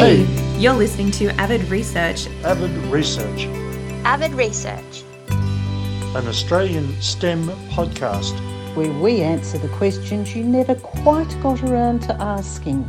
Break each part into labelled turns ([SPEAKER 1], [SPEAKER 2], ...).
[SPEAKER 1] Hey, you're listening to Avid Research.
[SPEAKER 2] Avid Research,
[SPEAKER 3] Avid Research.
[SPEAKER 2] an Australian STEM podcast.
[SPEAKER 4] where we answer the questions you never quite got around to asking.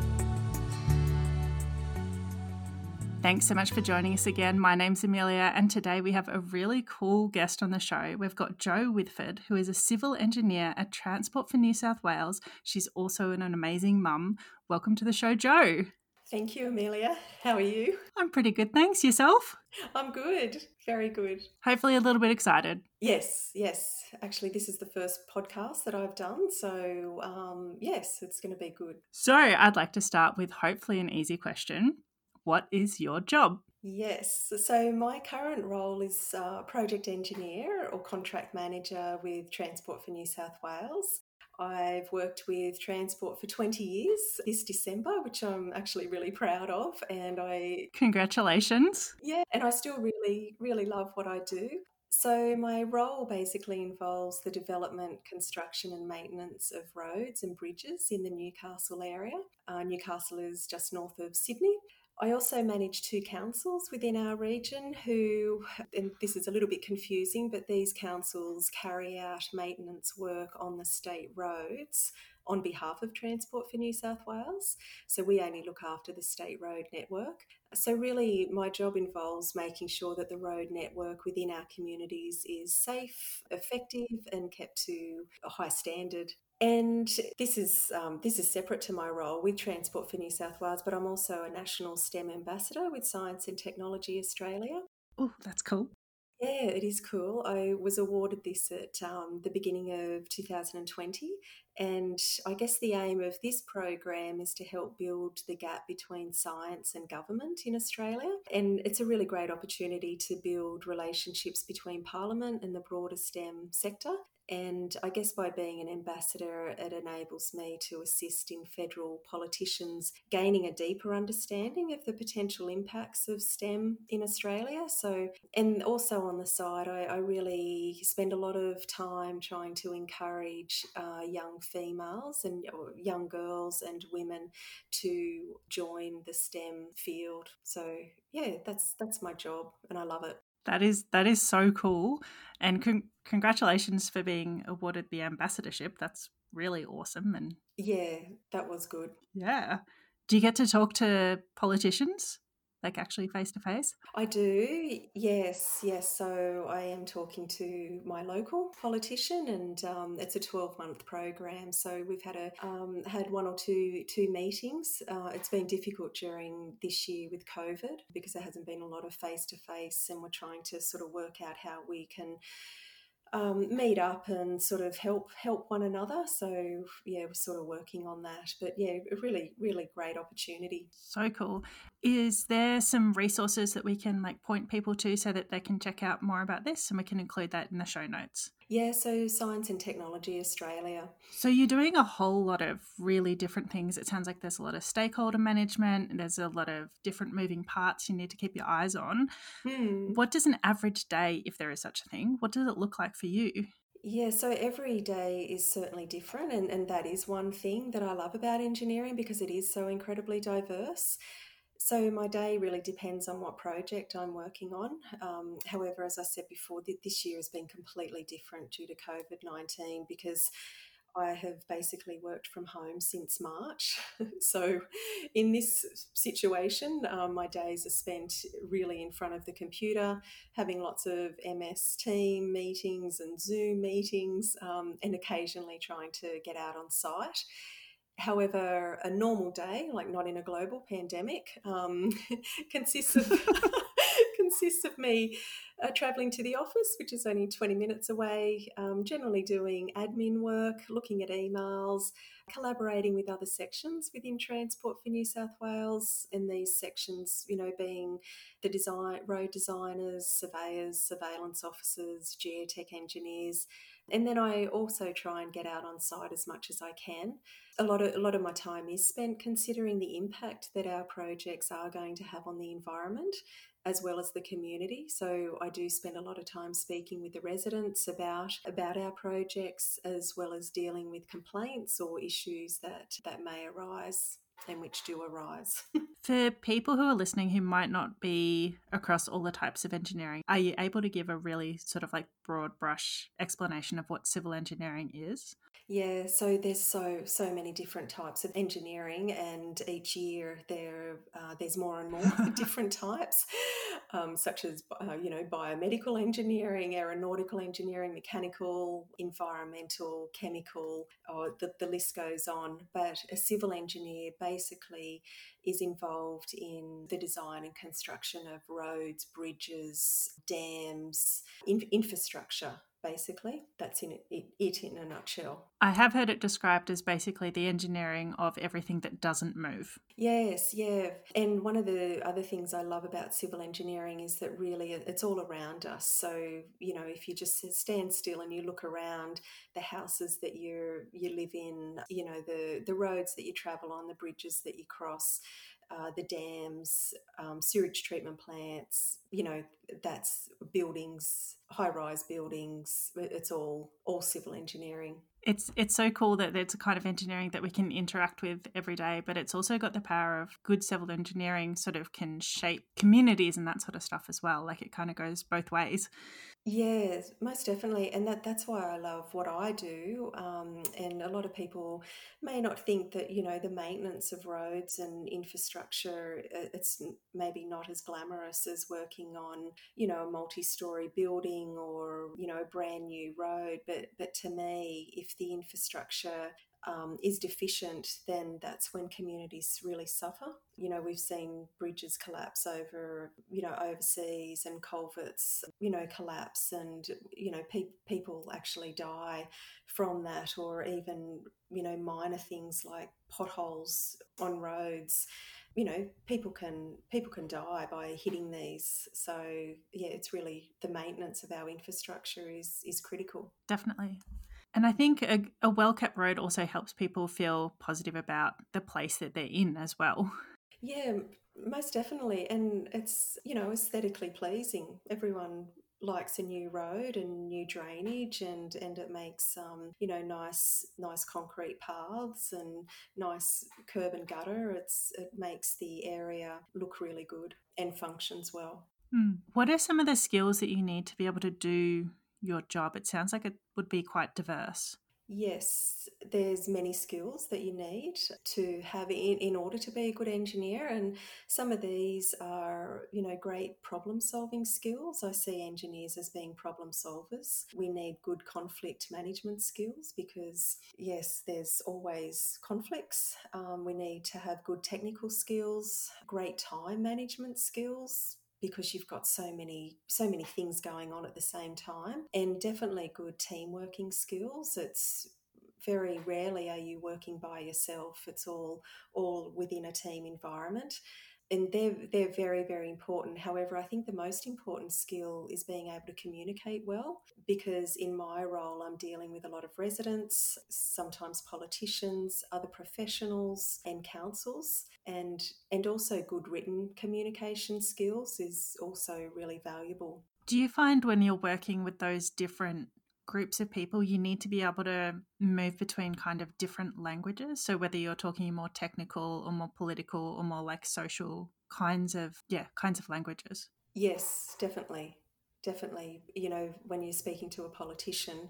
[SPEAKER 5] Thanks so much for joining us again. My name's Amelia, and today we have a really cool guest on the show. We've got Jo Whitford, who is a civil engineer at Transport for New South Wales. She's also an, an amazing mum. Welcome to the show, Jo.
[SPEAKER 6] Thank you, Amelia. How are you?
[SPEAKER 5] I'm pretty good, thanks. Yourself?
[SPEAKER 6] I'm good. Very good.
[SPEAKER 5] Hopefully, a little bit excited.
[SPEAKER 6] Yes, yes. Actually, this is the first podcast that I've done. So, um, yes, it's going to be good.
[SPEAKER 5] So, I'd like to start with hopefully an easy question What is your job?
[SPEAKER 6] Yes. So, my current role is uh, project engineer or contract manager with Transport for New South Wales. I've worked with Transport for 20 years this December, which I'm actually really proud of. And I
[SPEAKER 5] Congratulations.
[SPEAKER 6] Yeah, and I still really, really love what I do. So, my role basically involves the development, construction, and maintenance of roads and bridges in the Newcastle area. Uh, Newcastle is just north of Sydney. I also manage two councils within our region who, and this is a little bit confusing, but these councils carry out maintenance work on the state roads on behalf of Transport for New South Wales. So we only look after the state road network. So, really, my job involves making sure that the road network within our communities is safe, effective, and kept to a high standard. And this is um, this is separate to my role with Transport for New South Wales, but I'm also a national STEM ambassador with Science and Technology Australia.
[SPEAKER 5] Oh, that's cool.
[SPEAKER 6] Yeah, it is cool. I was awarded this at um, the beginning of 2020. And I guess the aim of this program is to help build the gap between science and government in Australia. And it's a really great opportunity to build relationships between Parliament and the broader STEM sector. And I guess by being an ambassador, it enables me to assist in federal politicians gaining a deeper understanding of the potential impacts of STEM in Australia. So, and also on the side, I, I really spend a lot of time trying to encourage uh, young females and young girls and women to join the STEM field. So, yeah, that's that's my job, and I love it.
[SPEAKER 5] That is that is so cool, and con- congratulations for being awarded the ambassadorship. That's really awesome, and
[SPEAKER 6] Yeah, that was good.
[SPEAKER 5] yeah. Do you get to talk to politicians, like actually face to face?
[SPEAKER 6] I do, yes, yes. So I am talking to my local politician, and um, it's a twelve-month program. So we've had a um, had one or two two meetings. Uh, it's been difficult during this year with COVID because there hasn't been a lot of face-to-face, and we're trying to sort of work out how we can um, meet up and sort of help help one another. So yeah, we're sort of working on that. But yeah, a really really great opportunity.
[SPEAKER 5] So cool. Is there some resources that we can like point people to so that they can check out more about this, and we can include that in the show notes?
[SPEAKER 6] Yeah, so Science and Technology Australia.
[SPEAKER 5] So you're doing a whole lot of really different things. It sounds like there's a lot of stakeholder management, and there's a lot of different moving parts you need to keep your eyes on.
[SPEAKER 6] Hmm.
[SPEAKER 5] What does an average day, if there is such a thing, what does it look like for you?
[SPEAKER 6] Yeah, so every day is certainly different, and, and that is one thing that I love about engineering because it is so incredibly diverse. So my day really depends on what project I'm working on. Um, however, as I said before, th- this year has been completely different due to COVID 19 because I have basically worked from home since March. so, in this situation, um, my days are spent really in front of the computer, having lots of MS Team meetings and Zoom meetings, um, and occasionally trying to get out on site. However, a normal day, like not in a global pandemic, um, consists of consists of me uh, traveling to the office, which is only 20 minutes away, um, generally doing admin work, looking at emails, collaborating with other sections within Transport for New South Wales, and these sections, you know, being the design, road designers, surveyors, surveillance officers, geotech engineers, and then I also try and get out on site as much as I can. A lot of a lot of my time is spent considering the impact that our projects are going to have on the environment as well as the community. So I do spend a lot of time speaking with the residents about about our projects as well as dealing with complaints or issues that that may arise. And which do arise.
[SPEAKER 5] For people who are listening who might not be across all the types of engineering, are you able to give a really sort of like broad brush explanation of what civil engineering is?
[SPEAKER 6] Yeah, so there's so so many different types of engineering, and each year there uh, there's more and more different types, um, such as uh, you know biomedical engineering, aeronautical engineering, mechanical, environmental, chemical, or the, the list goes on. But a civil engineer basically is involved in the design and construction of roads, bridges, dams, in- infrastructure basically. That's in it, it, in a nutshell.
[SPEAKER 5] I have heard it described as basically the engineering of everything that doesn't move.
[SPEAKER 6] Yes, yeah. And one of the other things I love about civil engineering is that really it's all around us. So, you know, if you just stand still and you look around the houses that you you live in, you know, the the roads that you travel on, the bridges that you cross, uh, the dams, um, sewage treatment plants, you know, that's buildings, high rise buildings. It's all all civil engineering.
[SPEAKER 5] It's it's so cool that it's a kind of engineering that we can interact with every day, but it's also got the power of good civil engineering sort of can shape communities and that sort of stuff as well. Like it kind of goes both ways.
[SPEAKER 6] Yes, most definitely, and that that's why I love what I do. Um, and a lot of people may not think that you know the maintenance of roads and infrastructure it's maybe not as glamorous as working on you know a multi-story building or you know a brand new road. But but to me, if the infrastructure um, is deficient, then that's when communities really suffer. You know, we've seen bridges collapse over, you know, overseas and culverts, you know, collapse and, you know, pe- people actually die from that, or even, you know, minor things like potholes on roads. You know people can people can die by hitting these. So yeah it's really the maintenance of our infrastructure is is critical.
[SPEAKER 5] Definitely and I think a, a well kept road also helps people feel positive about the place that they're in as well.
[SPEAKER 6] Yeah, most definitely. And it's, you know, aesthetically pleasing. Everyone likes a new road and new drainage and and it makes um you know nice nice concrete paths and nice curb and gutter it's it makes the area look really good and functions well
[SPEAKER 5] mm. what are some of the skills that you need to be able to do your job? It sounds like it would be quite diverse.
[SPEAKER 6] Yes, there's many skills that you need to have in, in order to be a good engineer, and some of these are, you know, great problem solving skills. I see engineers as being problem solvers. We need good conflict management skills because, yes, there's always conflicts. Um, we need to have good technical skills, great time management skills, because you've got so many so many things going on at the same time and definitely good team working skills. It's very rarely are you working by yourself. It's all all within a team environment and they're they're very very important. However i think the most important skill is being able to communicate well because in my role i'm dealing with a lot of residents sometimes politicians other professionals and councils and and also good written communication skills is also really valuable.
[SPEAKER 5] Do you find when you're working with those different groups of people, you need to be able to move between kind of different languages. So whether you're talking more technical or more political or more like social kinds of yeah kinds of languages.
[SPEAKER 6] Yes, definitely, definitely. You know, when you're speaking to a politician.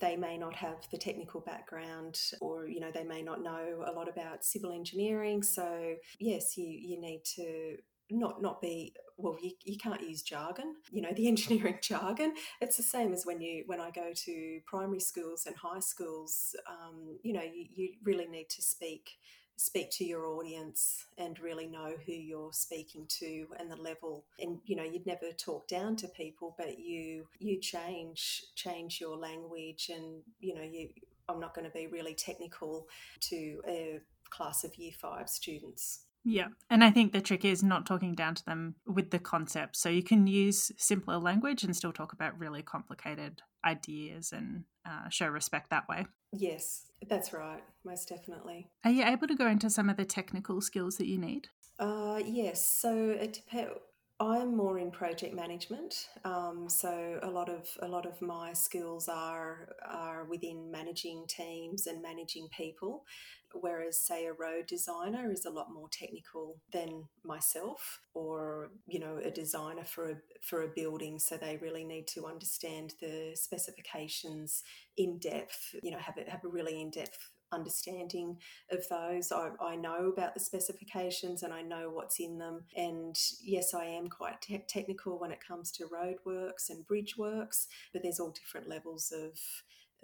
[SPEAKER 6] They may not have the technical background, or you know, they may not know a lot about civil engineering. So, yes, you, you need to not not be well you, you can't use jargon you know the engineering jargon. It's the same as when you when i go to primary schools and high schools um, you know you, you really need to speak speak to your audience and really know who you're speaking to and the level. And you know you'd never talk down to people but you you change change your language and you know you i'm not going to be really technical to a class of year 5 students
[SPEAKER 5] yeah. And I think the trick is not talking down to them with the concept. So you can use simpler language and still talk about really complicated ideas and uh, show respect that way.
[SPEAKER 6] Yes, that's right. Most definitely.
[SPEAKER 5] Are you able to go into some of the technical skills that you need?
[SPEAKER 6] Uh, yes. So it depends I'm more in project management, um, so a lot of a lot of my skills are are within managing teams and managing people, whereas say a road designer is a lot more technical than myself, or you know a designer for a for a building, so they really need to understand the specifications in depth. You know, have have a really in depth understanding of those. I, I, know about the specifications and I know what's in them. And yes, I am quite te- technical when it comes to roadworks and bridge works, but there's all different levels of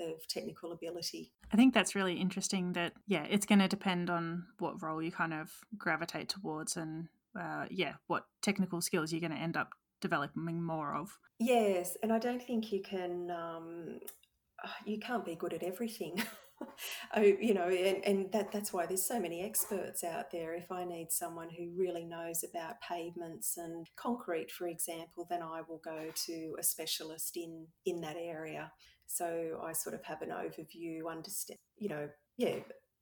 [SPEAKER 6] of technical ability.
[SPEAKER 5] I think that's really interesting that, yeah, it's going to depend on what role you kind of gravitate towards and, uh, yeah, what technical skills you're going to end up developing more of.
[SPEAKER 6] Yes, and I don't think you can, um, you can't be good at everything. oh, you know, and, and that that's why there's so many experts out there. If I need someone who really knows about pavements and concrete, for example, then I will go to a specialist in in that area. So I sort of have an overview, understand, you know, yeah,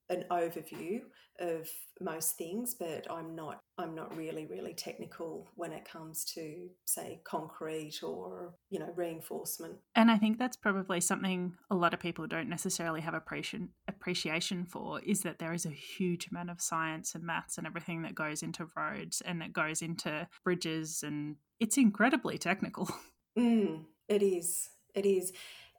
[SPEAKER 6] an overview of most things, but I'm not I'm not really really technical when it comes to say concrete or you know reinforcement.
[SPEAKER 5] And I think that's probably something a lot of people don't necessarily have appreciation appreciation for is that there is a huge amount of science and maths and everything that goes into roads and that goes into bridges and it's incredibly technical.
[SPEAKER 6] Mm, it is. It is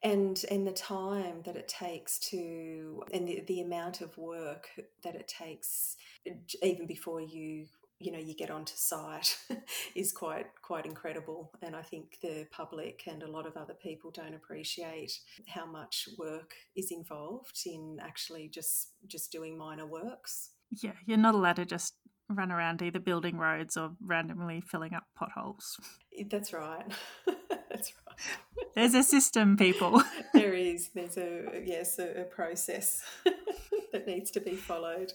[SPEAKER 6] and and the time that it takes to and the, the amount of work that it takes uh, even before you you know you get onto site is quite quite incredible. And i think the public and a lot of other people don't appreciate how much work is involved in actually just just doing minor works.
[SPEAKER 5] Yeah you're not allowed to just run around either building roads or randomly filling up potholes.
[SPEAKER 6] That's right. That's right
[SPEAKER 5] there's a system, people.
[SPEAKER 6] there is. There's a yes, a, a process that needs to be followed.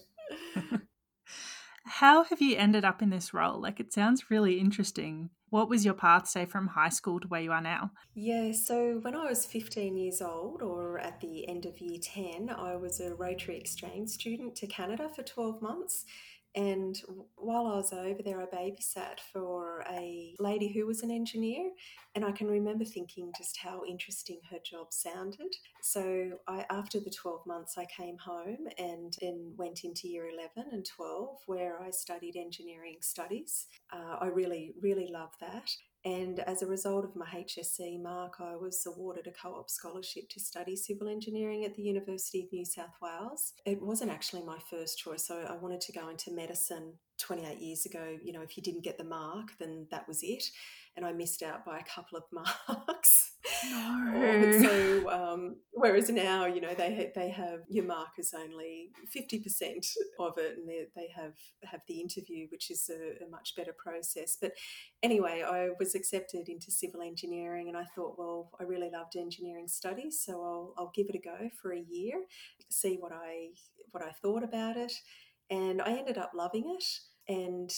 [SPEAKER 5] How have you ended up in this role? Like, it sounds really interesting. What was your path, say, from high school to where you are now?
[SPEAKER 6] Yeah, so when I was 15 years old, or at the end of year 10, I was a Rotary Exchange student to Canada for 12 months. And while I was over there, I babysat for a lady who was an engineer. And I can remember thinking just how interesting her job sounded. So I, after the 12 months, I came home and then went into year 11 and 12, where I studied engineering studies. Uh, I really, really loved that. And as a result of my HSC mark, I was awarded a co op scholarship to study civil engineering at the University of New South Wales. It wasn't actually my first choice, so I wanted to go into medicine 28 years ago. You know, if you didn't get the mark, then that was it and I missed out by a couple of marks.
[SPEAKER 5] No.
[SPEAKER 6] Um, so, um, whereas now, you know, they they have your mark is only fifty percent of it, and they, they have have the interview, which is a, a, much better process. But anyway, I was accepted into civil engineering, and I thought, well, I really loved engineering studies, so I'll I'll give it a go for a year, see what I what I thought about it, and I ended up loving it, and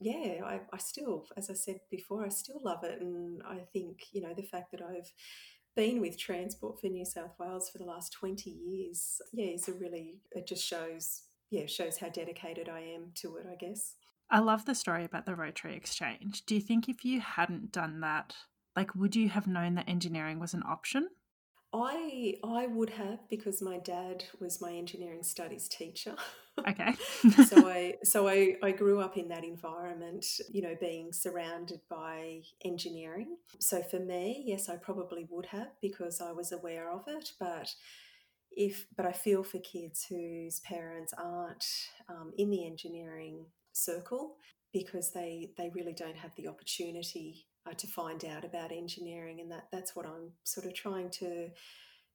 [SPEAKER 6] yeah, I, I still, as I said before, I still love it. And I think, you know, the fact that I've been with Transport for New South Wales for the last 20 years, yeah, is a really, it just shows, yeah, shows how dedicated I am to it, I guess.
[SPEAKER 5] I love the story about the Rotary Exchange. Do you think if you hadn't done that, like, would you have known that engineering was an option?
[SPEAKER 6] I I would have because my dad was my engineering studies teacher.
[SPEAKER 5] Okay.
[SPEAKER 6] so I so I, I grew up in that environment, you know, being surrounded by engineering. So for me, yes, I probably would have because I was aware of it. But if but I feel for kids whose parents aren't um, in the engineering circle because they they really don't have the opportunity uh, to find out about engineering, and that that's what I'm sort of trying to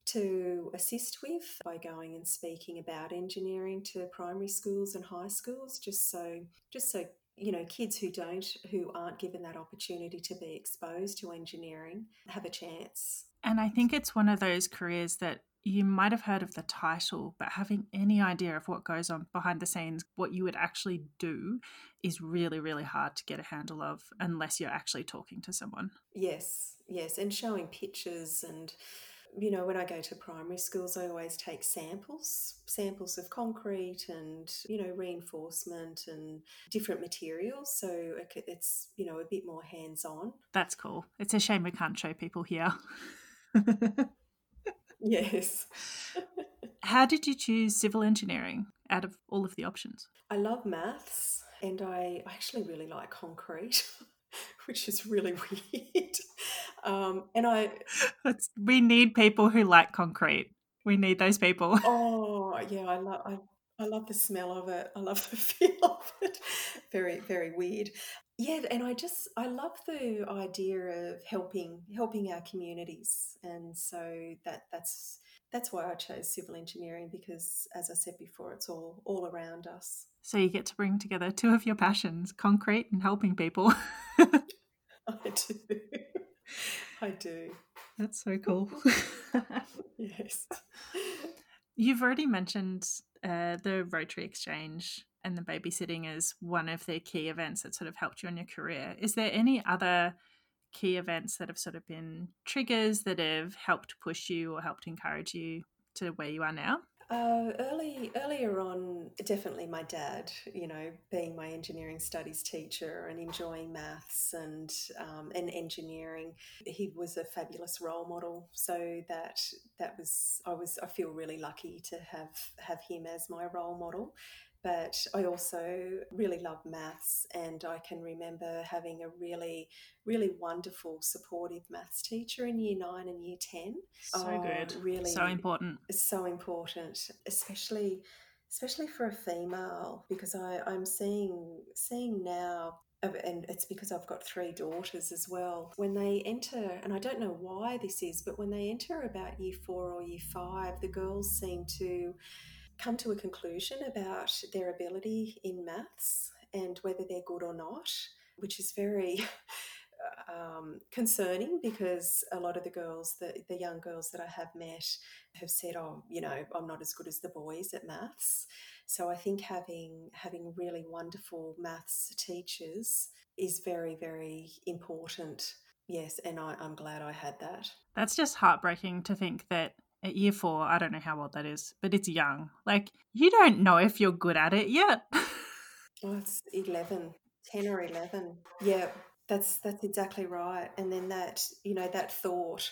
[SPEAKER 6] to assist with by going and speaking about engineering to primary schools and high schools, just so just so you know kids who don't who aren't given that opportunity to be exposed to engineering have a chance.
[SPEAKER 5] And I think it's one of those careers that you might have heard of the title, but having any idea of what goes on behind the scenes, what you would actually do, is really, really hard to get a handle of unless you're actually talking to someone.
[SPEAKER 6] Yes, yes, and showing pictures and you know, when I go to primary schools, I always take samples, samples of concrete and, you know, reinforcement and different materials. So it's, you know, a bit more hands on.
[SPEAKER 5] That's cool. It's a shame we can't show people here.
[SPEAKER 6] yes.
[SPEAKER 5] How did you choose civil engineering out of all of the options?
[SPEAKER 6] I love maths and I actually really like concrete. which is really weird. Um, and I,
[SPEAKER 5] it's, we need people who like concrete. We need those people.
[SPEAKER 6] Oh yeah, I love I, I love the smell of it. I love the feel of it. Very very weird. Yeah, and I just I love the idea of helping helping our communities, and so that that's that's why I chose civil engineering because, as I said before, it's all all around us.
[SPEAKER 5] So you get to bring together two of your passions, concrete and helping people.
[SPEAKER 6] I do. I do.
[SPEAKER 5] That's so cool.
[SPEAKER 6] yes.
[SPEAKER 5] You've already mentioned uh, the Rotary Exchange and the babysitting as one of the key events that sort of helped you in your career. Is there any other key events that have sort of been triggers that have helped push you or helped encourage you to where you are now?
[SPEAKER 6] Uh, early earlier on, definitely my dad. You know, being my engineering studies teacher and enjoying maths and um, and engineering, he was a fabulous role model. So that that was I was I feel really lucky to have have him as my role model but I also really love maths, and I can remember having a really, really wonderful, supportive maths teacher in year nine and year 10.
[SPEAKER 5] So oh, good. Really. So important.
[SPEAKER 6] So important, especially. Especially for a female, because I, I'm seeing seeing now and it's because I've got three daughters as well. When they enter, and I don't know why this is, but when they enter about year four or year five, the girls seem to come to a conclusion about their ability in maths and whether they're good or not, which is very um, concerning because a lot of the girls, the, the young girls that I have met, have said, "Oh, you know, I'm not as good as the boys at maths." So I think having having really wonderful maths teachers is very, very important. Yes, and I, I'm glad I had that.
[SPEAKER 5] That's just heartbreaking to think that at year four, I don't know how old that is, but it's young. Like, you don't know if you're good at it yet.
[SPEAKER 6] oh, it's 11, 10 or 11. Yeah, that's that's exactly right. And then that, you know, that thought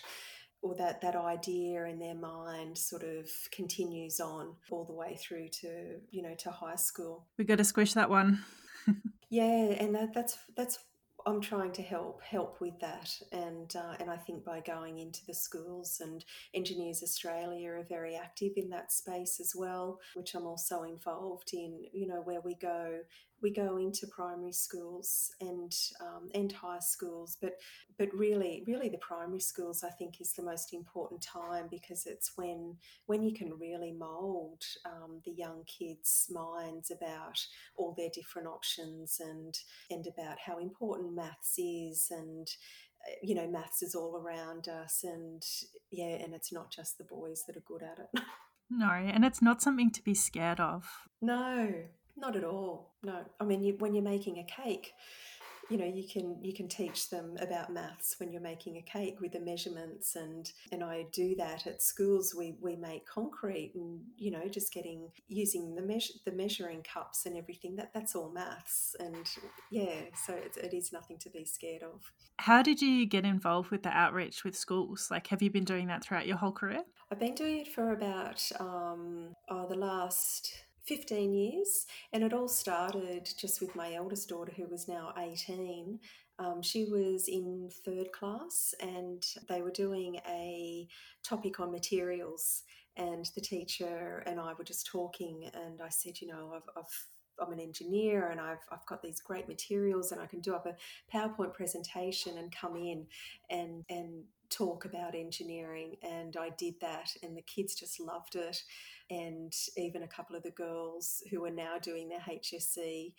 [SPEAKER 6] or that that idea in their mind sort of continues on all the way through to, you know, to high school.
[SPEAKER 5] We've got to squish that one.
[SPEAKER 6] yeah, and that, that's that's I'm trying to help help with that, and uh, and I think by going into the schools and Engineers Australia are very active in that space as well, which I'm also involved in. You know where we go we go into primary schools and um, and high schools, but but really really the primary schools I think is the most important time because it's when when you can really mould um, the young kids' minds about all their different options and and about how important maths is and uh, you know maths is all around us and yeah and it's not just the boys that are good at it.
[SPEAKER 5] No, and it's not something to be scared of.
[SPEAKER 6] No, not at all. No. I mean, you, when you're making a cake, you know you can you can teach them about maths when you're making a cake with the measurements and and I do that at schools. We we make concrete and you know just getting using the measure the measuring cups and everything that that's all maths. And yeah so it, it is nothing to be scared of.
[SPEAKER 5] How did you get involved with the outreach with schools? Like have you been doing that throughout your whole career?
[SPEAKER 6] I've been doing it for about um, oh, the last 15 years. And it all started just with my eldest daughter, who was now 18. Um, she was in third class and they were doing a topic on materials. And the teacher and I were just talking, and I said, You know, I've, I've I'm an engineer and I've, I've got these great materials and I can do up a PowerPoint presentation and come in and, and talk about engineering. And I did that, and the kids just loved it and even a couple of the girls who are now doing their HSC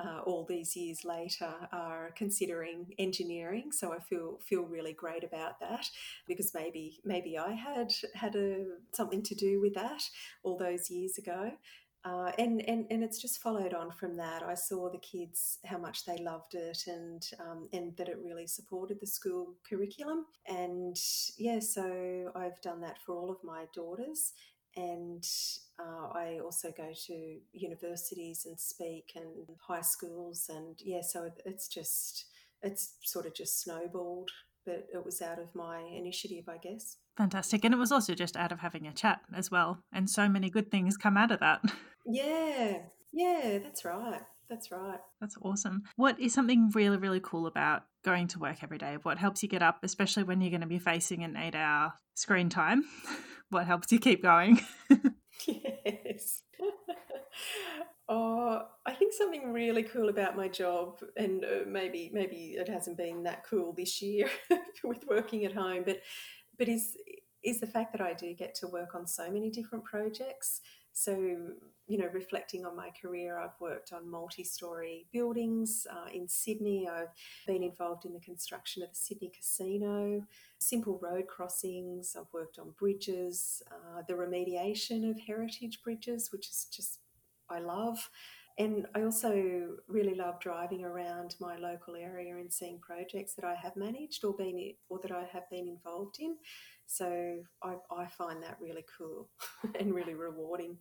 [SPEAKER 6] uh, all these years later are considering engineering. So I feel feel really great about that because maybe maybe I had had a something to do with that all those years ago. uh, and, and and it's just followed on from that. I saw the kids how much they loved it, and um, and that it really supported the school curriculum. And yeah, so I've done that for all of my daughters, and uh, I also go to universities and speak and high schools, and yeah, so it's just it's sort of just snowballed, but it was out of my initiative, I guess.
[SPEAKER 5] Fantastic. And it was also just out of having a chat as well. And so many good things come out of that.
[SPEAKER 6] Yeah, yeah, that's right. That's right.
[SPEAKER 5] That's awesome. What is something really, really cool about going to work every day? What helps you get up, especially when you're going to be facing an eight hour screen time? What helps you keep going?
[SPEAKER 6] yes. oh, I think something really cool about my job, and uh, maybe maybe it hasn't been that cool this year with working at home, but but is is the fact that I do get to work on so many different projects. So, you know, reflecting on my career, I've worked on multi story buildings uh, in Sydney. I've been involved in the construction of the Sydney Casino, simple road crossings. I've worked on bridges, uh, the remediation of heritage bridges, which is just, I love. And I also really love driving around my local area and seeing projects that I have managed or been or that I have been involved in. So I, I find that really cool and really rewarding.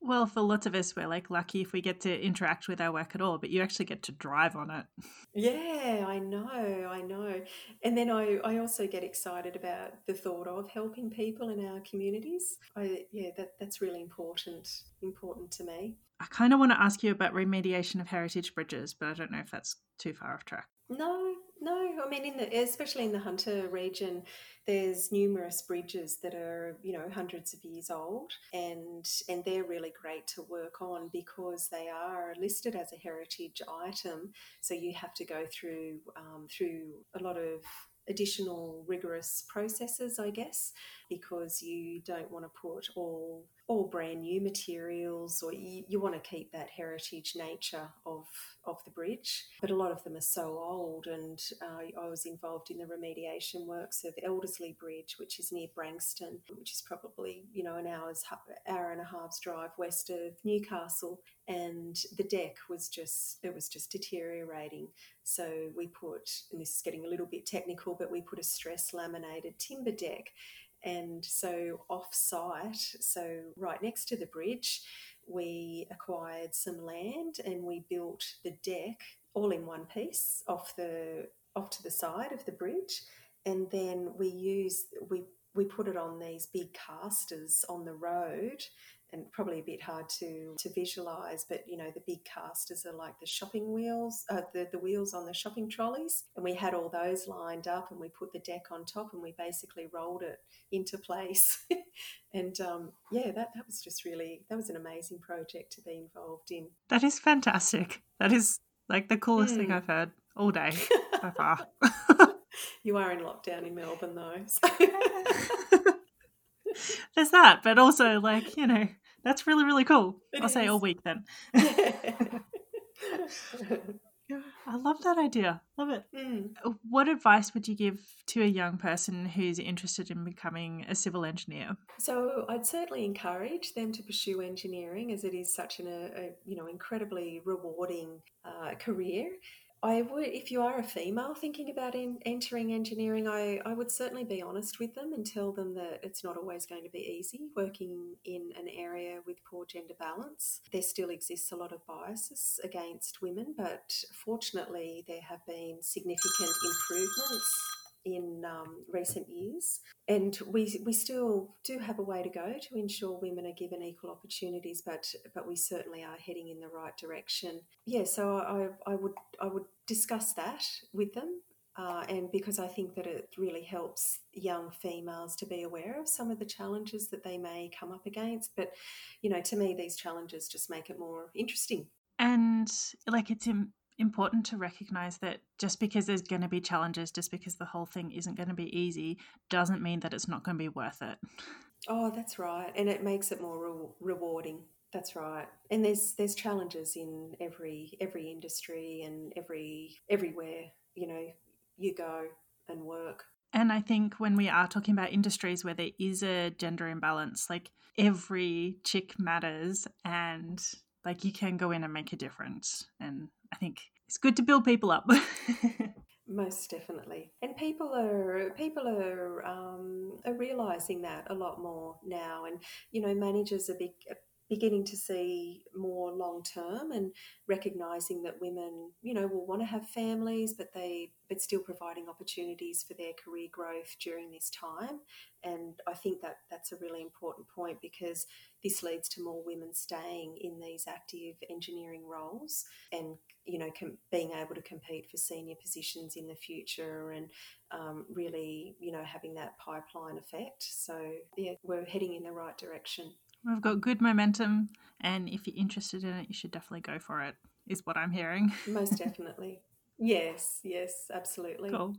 [SPEAKER 5] Well, for lots of us, we're like lucky if we get to interact with our work at all, but you actually get to drive on it.
[SPEAKER 6] Yeah, I know, I know. And then I, I also get excited about the thought of helping people in our communities. I yeah, that, that's really important important to me.
[SPEAKER 5] I kind of want to ask you about remediation of heritage bridges, but I don't know if that's too far off track.
[SPEAKER 6] No, no. I mean, in the especially in the Hunter region, there's numerous bridges that are you know hundreds of years old and and they're really great to work on because they are listed as a heritage item. So you have to go through um, through a lot of additional rigorous processes, I guess, because you don't want to put all all brand new materials, or you, you want to keep that heritage nature of of the bridge. But a lot of them are so old, and uh, I was involved in the remediation works of Elderslie Bridge, which is near Branxton which is probably you know an hour's hour and a half's drive west of Newcastle, and the deck was just it was just deteriorating. So we put, and this is getting a little bit technical, but we put a stress laminated timber deck. And so off site, so right next to the bridge, we acquired some land and we built the deck all in one piece off the off to the side of the bridge. And then we use we we put it on these big casters on the road and probably a bit hard to to visualize but you know the big casters are like the shopping wheels uh, the, the wheels on the shopping trolleys and we had all those lined up and we put the deck on top and we basically rolled it into place and um, yeah that, that was just really that was an amazing project to be involved in
[SPEAKER 5] that is fantastic that is like the coolest mm. thing hmm. i've heard all day so far
[SPEAKER 6] you are in lockdown in melbourne though so.
[SPEAKER 5] there's that, but also like you know that's really really cool. It I'll is. say all week then. I love that idea. Love it. Mm. What advice would you give to a young person who's interested in becoming a civil engineer?
[SPEAKER 6] So I'd certainly encourage them to pursue engineering, as it is such an a, a you know incredibly rewarding uh, career. I would, if you are a female thinking about in, entering engineering, I, I would certainly be honest with them and tell them that it's not always going to be easy working in an area with poor gender balance. There still exists a lot of biases against women, but fortunately, there have been significant improvements in um, recent years. And we, we still do have a way to go to ensure women are given equal opportunities, but but we certainly are heading in the right direction. Yeah, so I, I would I would discuss that with them. Uh, and because I think that it really helps young females to be aware of some of the challenges that they may come up against. But, you know, to me, these challenges just make it more interesting.
[SPEAKER 5] And like it's important to recognize that just because there's going to be challenges, just because the whole thing isn't going to be easy, doesn't mean that it's not going to be worth it.
[SPEAKER 6] Oh, that's right, and it makes it more re- rewarding. That's right, and there's there's challenges in every every industry and every everywhere you know you go and work.
[SPEAKER 5] And I think when we are talking about industries where there is a gender imbalance, like every chick matters and like you can go in and make a difference. And I think it's good to build people up.
[SPEAKER 6] Most definitely, and people are people are um, are realizing that a lot more now, and you know managers are big, beginning to see more long term and recognizing that women, you know, will want to have families, but they but still providing opportunities for their career growth during this time. And I think that that's a really important point because this leads to more women staying in these active engineering roles and you know com- being able to compete for senior positions in the future and um, really you know having that pipeline effect. So yeah, we're heading in the right direction.
[SPEAKER 5] We've got good momentum, and if you're interested in it, you should definitely go for it, is what I'm hearing.
[SPEAKER 6] Most definitely. yes, yes, absolutely.
[SPEAKER 5] Cool.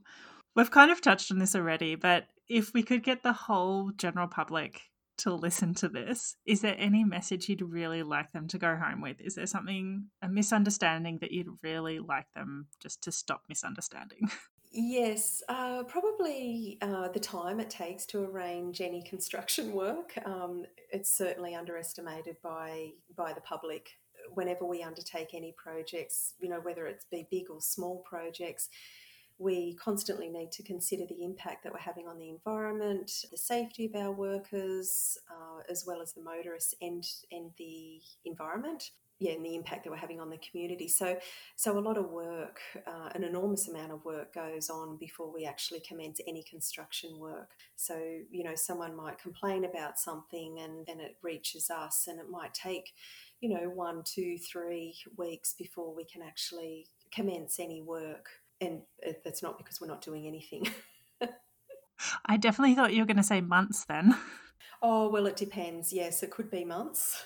[SPEAKER 5] We've kind of touched on this already, but if we could get the whole general public to listen to this, is there any message you'd really like them to go home with? Is there something, a misunderstanding that you'd really like them just to stop misunderstanding?
[SPEAKER 6] Yes, uh, probably uh, the time it takes to arrange any construction work. Um, it's certainly underestimated by by the public. Whenever we undertake any projects, you know whether it's be big or small projects, we constantly need to consider the impact that we're having on the environment, the safety of our workers, uh, as well as the motorists and and the environment yeah, and the impact that we're having on the community. So, so a lot of work, uh, an enormous amount of work goes on before we actually commence any construction work. So, you know, someone might complain about something and then it reaches us, and it might take, you know, one, two, three weeks before we can actually commence any work. And that's not because we're not doing anything.
[SPEAKER 5] I definitely thought you were going to say months then.
[SPEAKER 6] Oh, well, it depends. Yes, it could be months.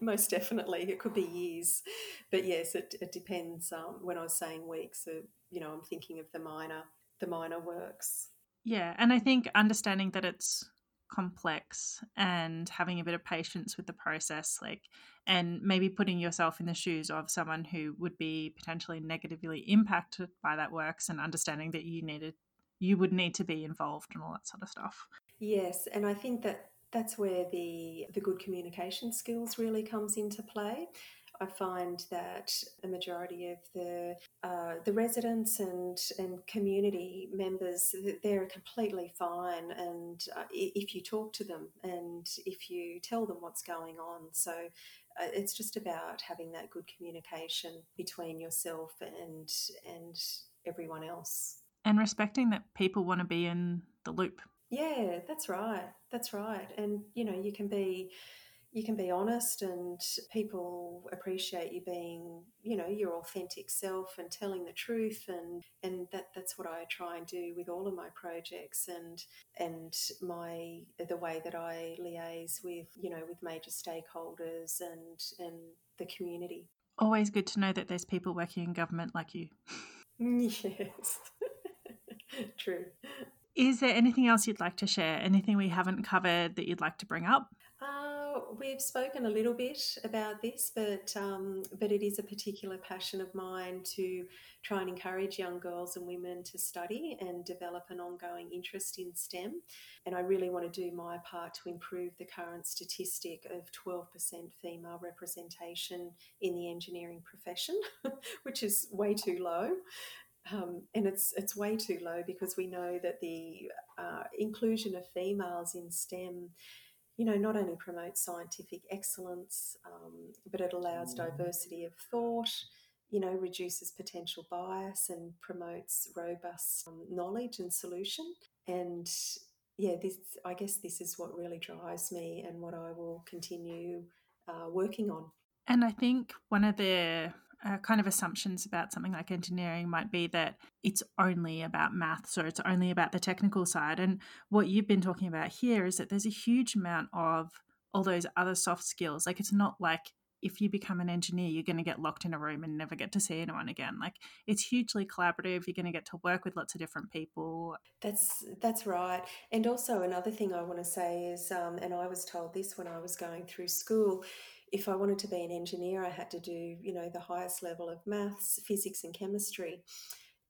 [SPEAKER 6] Most definitely. It could be years, but yes, it, it depends. Um, when I was saying weeks, uh, you know, I'm thinking of the minor, the minor works.
[SPEAKER 5] Yeah, and I think understanding that it's complex and having a bit of patience with the process, like, and maybe putting yourself in the shoes of someone who would be potentially negatively impacted by that works, and understanding that you needed, you would need to be involved and all that sort of stuff.
[SPEAKER 6] Yes, and I think that that's where the the good communication skills really comes into play. I find that a majority of the uh, the residents and and community members they're completely fine, and uh, if you talk to them and if you tell them what's going on, so uh, it's just about having that good communication between yourself and and everyone else,
[SPEAKER 5] and respecting that people want to be in the loop.
[SPEAKER 6] Yeah, that's right. That's right. And you know, you can be you can be honest and people appreciate you being, you know, your authentic self and telling the truth and and that that's what I try and do with all of my projects and and my the way that I liaise with, you know, with major stakeholders and and the community.
[SPEAKER 5] Always good to know that there's people working in government like you.
[SPEAKER 6] yes. True.
[SPEAKER 5] Is there anything else you'd like to share? Anything we haven't covered that you'd like to bring up?
[SPEAKER 6] Uh, we've spoken a little bit about this, but um, but it is a particular passion of mine to try and encourage young girls and women to study and develop an ongoing interest in STEM. And I really want to do my part to improve the current statistic of 12% female representation in the engineering profession, which is way too low. Um, and it's it's way too low because we know that the uh, inclusion of females in STEM, you know, not only promotes scientific excellence, um, but it allows diversity of thought. You know, reduces potential bias and promotes robust um, knowledge and solution. And yeah, this I guess this is what really drives me and what I will continue uh, working on.
[SPEAKER 5] And I think one of the uh, kind of assumptions about something like engineering might be that it's only about maths or it's only about the technical side. And what you've been talking about here is that there's a huge amount of all those other soft skills. Like it's not like if you become an engineer, you're going to get locked in a room and never get to see anyone again. Like it's hugely collaborative. You're going to get to work with lots of different people.
[SPEAKER 6] That's that's right. And also another thing I want to say is, um, and I was told this when I was going through school, if I wanted to be an engineer, I had to do, you know, the highest level of maths, physics, and chemistry.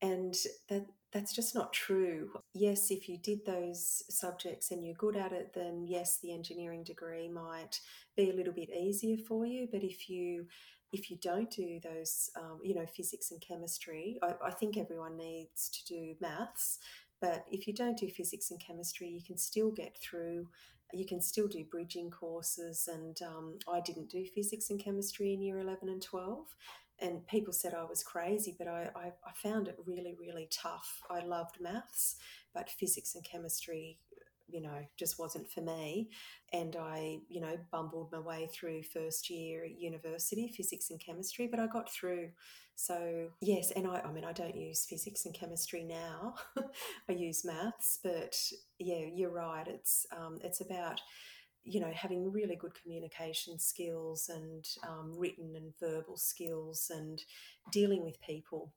[SPEAKER 6] And that that's just not true. Yes, if you did those subjects and you're good at it, then yes, the engineering degree might be a little bit easier for you. But if you if you don't do those, um, you know, physics and chemistry, I, I think everyone needs to do maths. But if you don't do physics and chemistry, you can still get through. You can still do bridging courses, and um, I didn't do physics and chemistry in year eleven and twelve and people said I was crazy, but I, I, I, found it really, really tough. I loved maths, but physics and chemistry, you know, just wasn't for me. And I, you know, bumbled my way through first year at university, physics and chemistry, but I got through. So, yes, and I, I mean, I don't use physics and chemistry now, I use maths, but yeah, you're right. It's, um, it's about, you know, having really good communication skills and um, written and verbal skills and dealing with people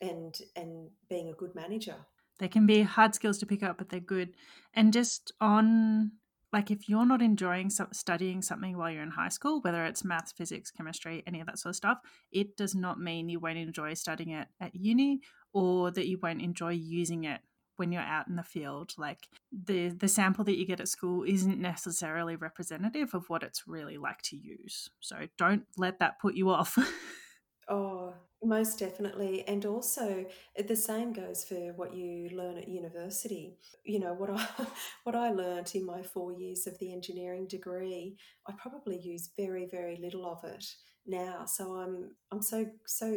[SPEAKER 6] and and being a good manager.
[SPEAKER 5] They can be hard skills to pick up, but they're good. And just on like if you're not enjoying studying something while you're in high school, whether it's maths, physics, chemistry, any of that sort of stuff, it does not mean you won't enjoy studying it at uni or that you won't enjoy using it when you're out in the field. Like the the sample that you get at school isn't necessarily representative of what it's really like to use. So don't let that put you off.
[SPEAKER 6] Oh most definitely and also the same goes for what you learn at university you know what i what i learned in my 4 years of the engineering degree i probably use very very little of it now. So I'm I'm so so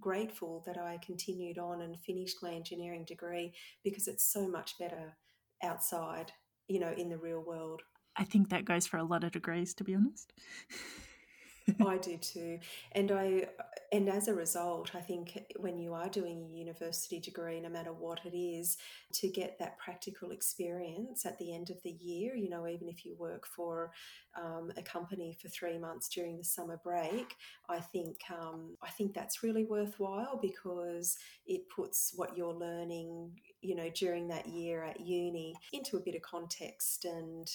[SPEAKER 6] grateful that I continued on and finished my engineering degree because it's so much better outside, you know, in the real world.
[SPEAKER 5] I think that goes for a lot of degrees, to be honest.
[SPEAKER 6] I do too, and I and as a result, I think when you are doing a university degree, no matter what it is, to get that practical experience at the end of the year, you know, even if you work for um, a company for three months during the summer break, I think um, I think that's really worthwhile because it puts what you're learning, you know, during that year at uni into a bit of context and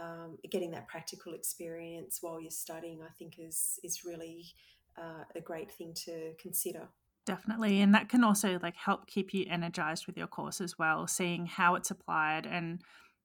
[SPEAKER 6] um, getting that practical experience while you're studying, I think is is really uh, a great thing to consider.
[SPEAKER 5] Definitely, and that can also like help keep you energized with your course as well, seeing how it's applied and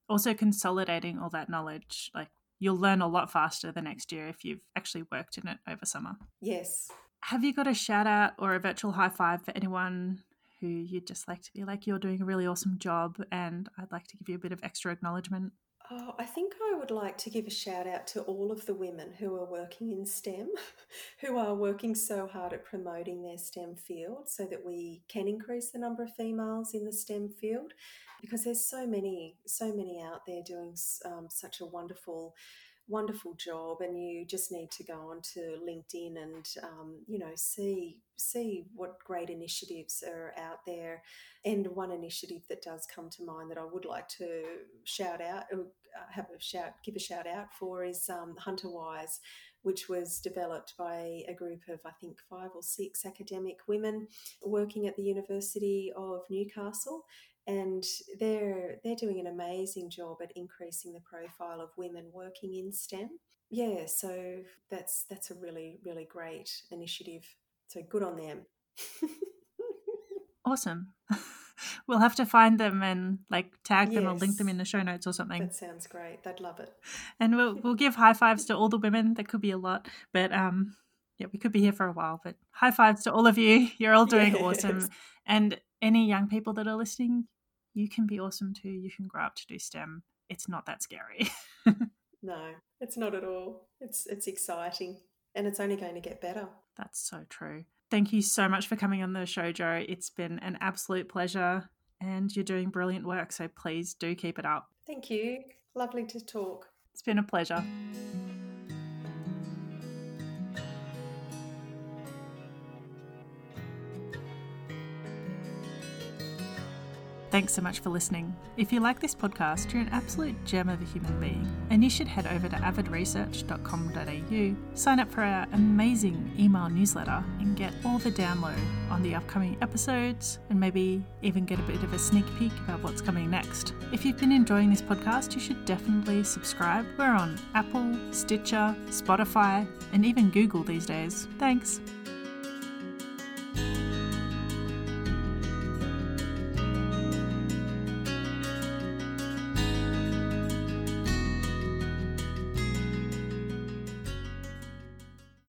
[SPEAKER 5] also consolidating all that knowledge. Like you'll learn a lot faster the next year if you've actually worked in it over summer.
[SPEAKER 6] Yes.
[SPEAKER 5] Have you got a shout out or a virtual high five for anyone who you'd just like to be like, you're doing a really awesome job and I'd like to give you a bit of extra acknowledgement?
[SPEAKER 6] Oh, I think I would like to give a shout out to all of the women who are working in STEM, who are working so hard at promoting their STEM field so that we can increase the number of females in the STEM field because there's so many, so many out there doing um, such a wonderful wonderful job and you just need to go on to linkedin and um, you know see see what great initiatives are out there. And one initiative that does come to mind that i would like to shout out uh, have a shout give a shout out for is um, hunterwise which was developed by a group of i think five or six academic women working at the university of newcastle and they're they're doing an amazing job at increasing the profile of women working in STEM. Yeah, so that's that's a really really great initiative. So good on them.
[SPEAKER 5] awesome. we'll have to find them and like tag them yes. or link them in the show notes or something.
[SPEAKER 6] That sounds great. They'd love it.
[SPEAKER 5] And we'll we'll give high fives to all the women. That could be a lot, but um, yeah, we could be here for a while. But high fives to all of you. You're all doing yes. awesome. And any young people that are listening, you can be awesome too. You can grow up to do STEM. It's not that scary.
[SPEAKER 6] no, it's not at all. It's it's exciting and it's only going to get better.
[SPEAKER 5] That's so true. Thank you so much for coming on the show, Joe. It's been an absolute pleasure and you're doing brilliant work, so please do keep it up.
[SPEAKER 6] Thank you. Lovely to talk.
[SPEAKER 5] It's been a pleasure. Thanks so much for listening. If you like this podcast, you're an absolute gem of a human being, and you should head over to avidresearch.com.au, sign up for our amazing email newsletter, and get all the download on the upcoming episodes, and maybe even get a bit of a sneak peek about what's coming next. If you've been enjoying this podcast, you should definitely subscribe. We're on Apple, Stitcher, Spotify, and even Google these days. Thanks.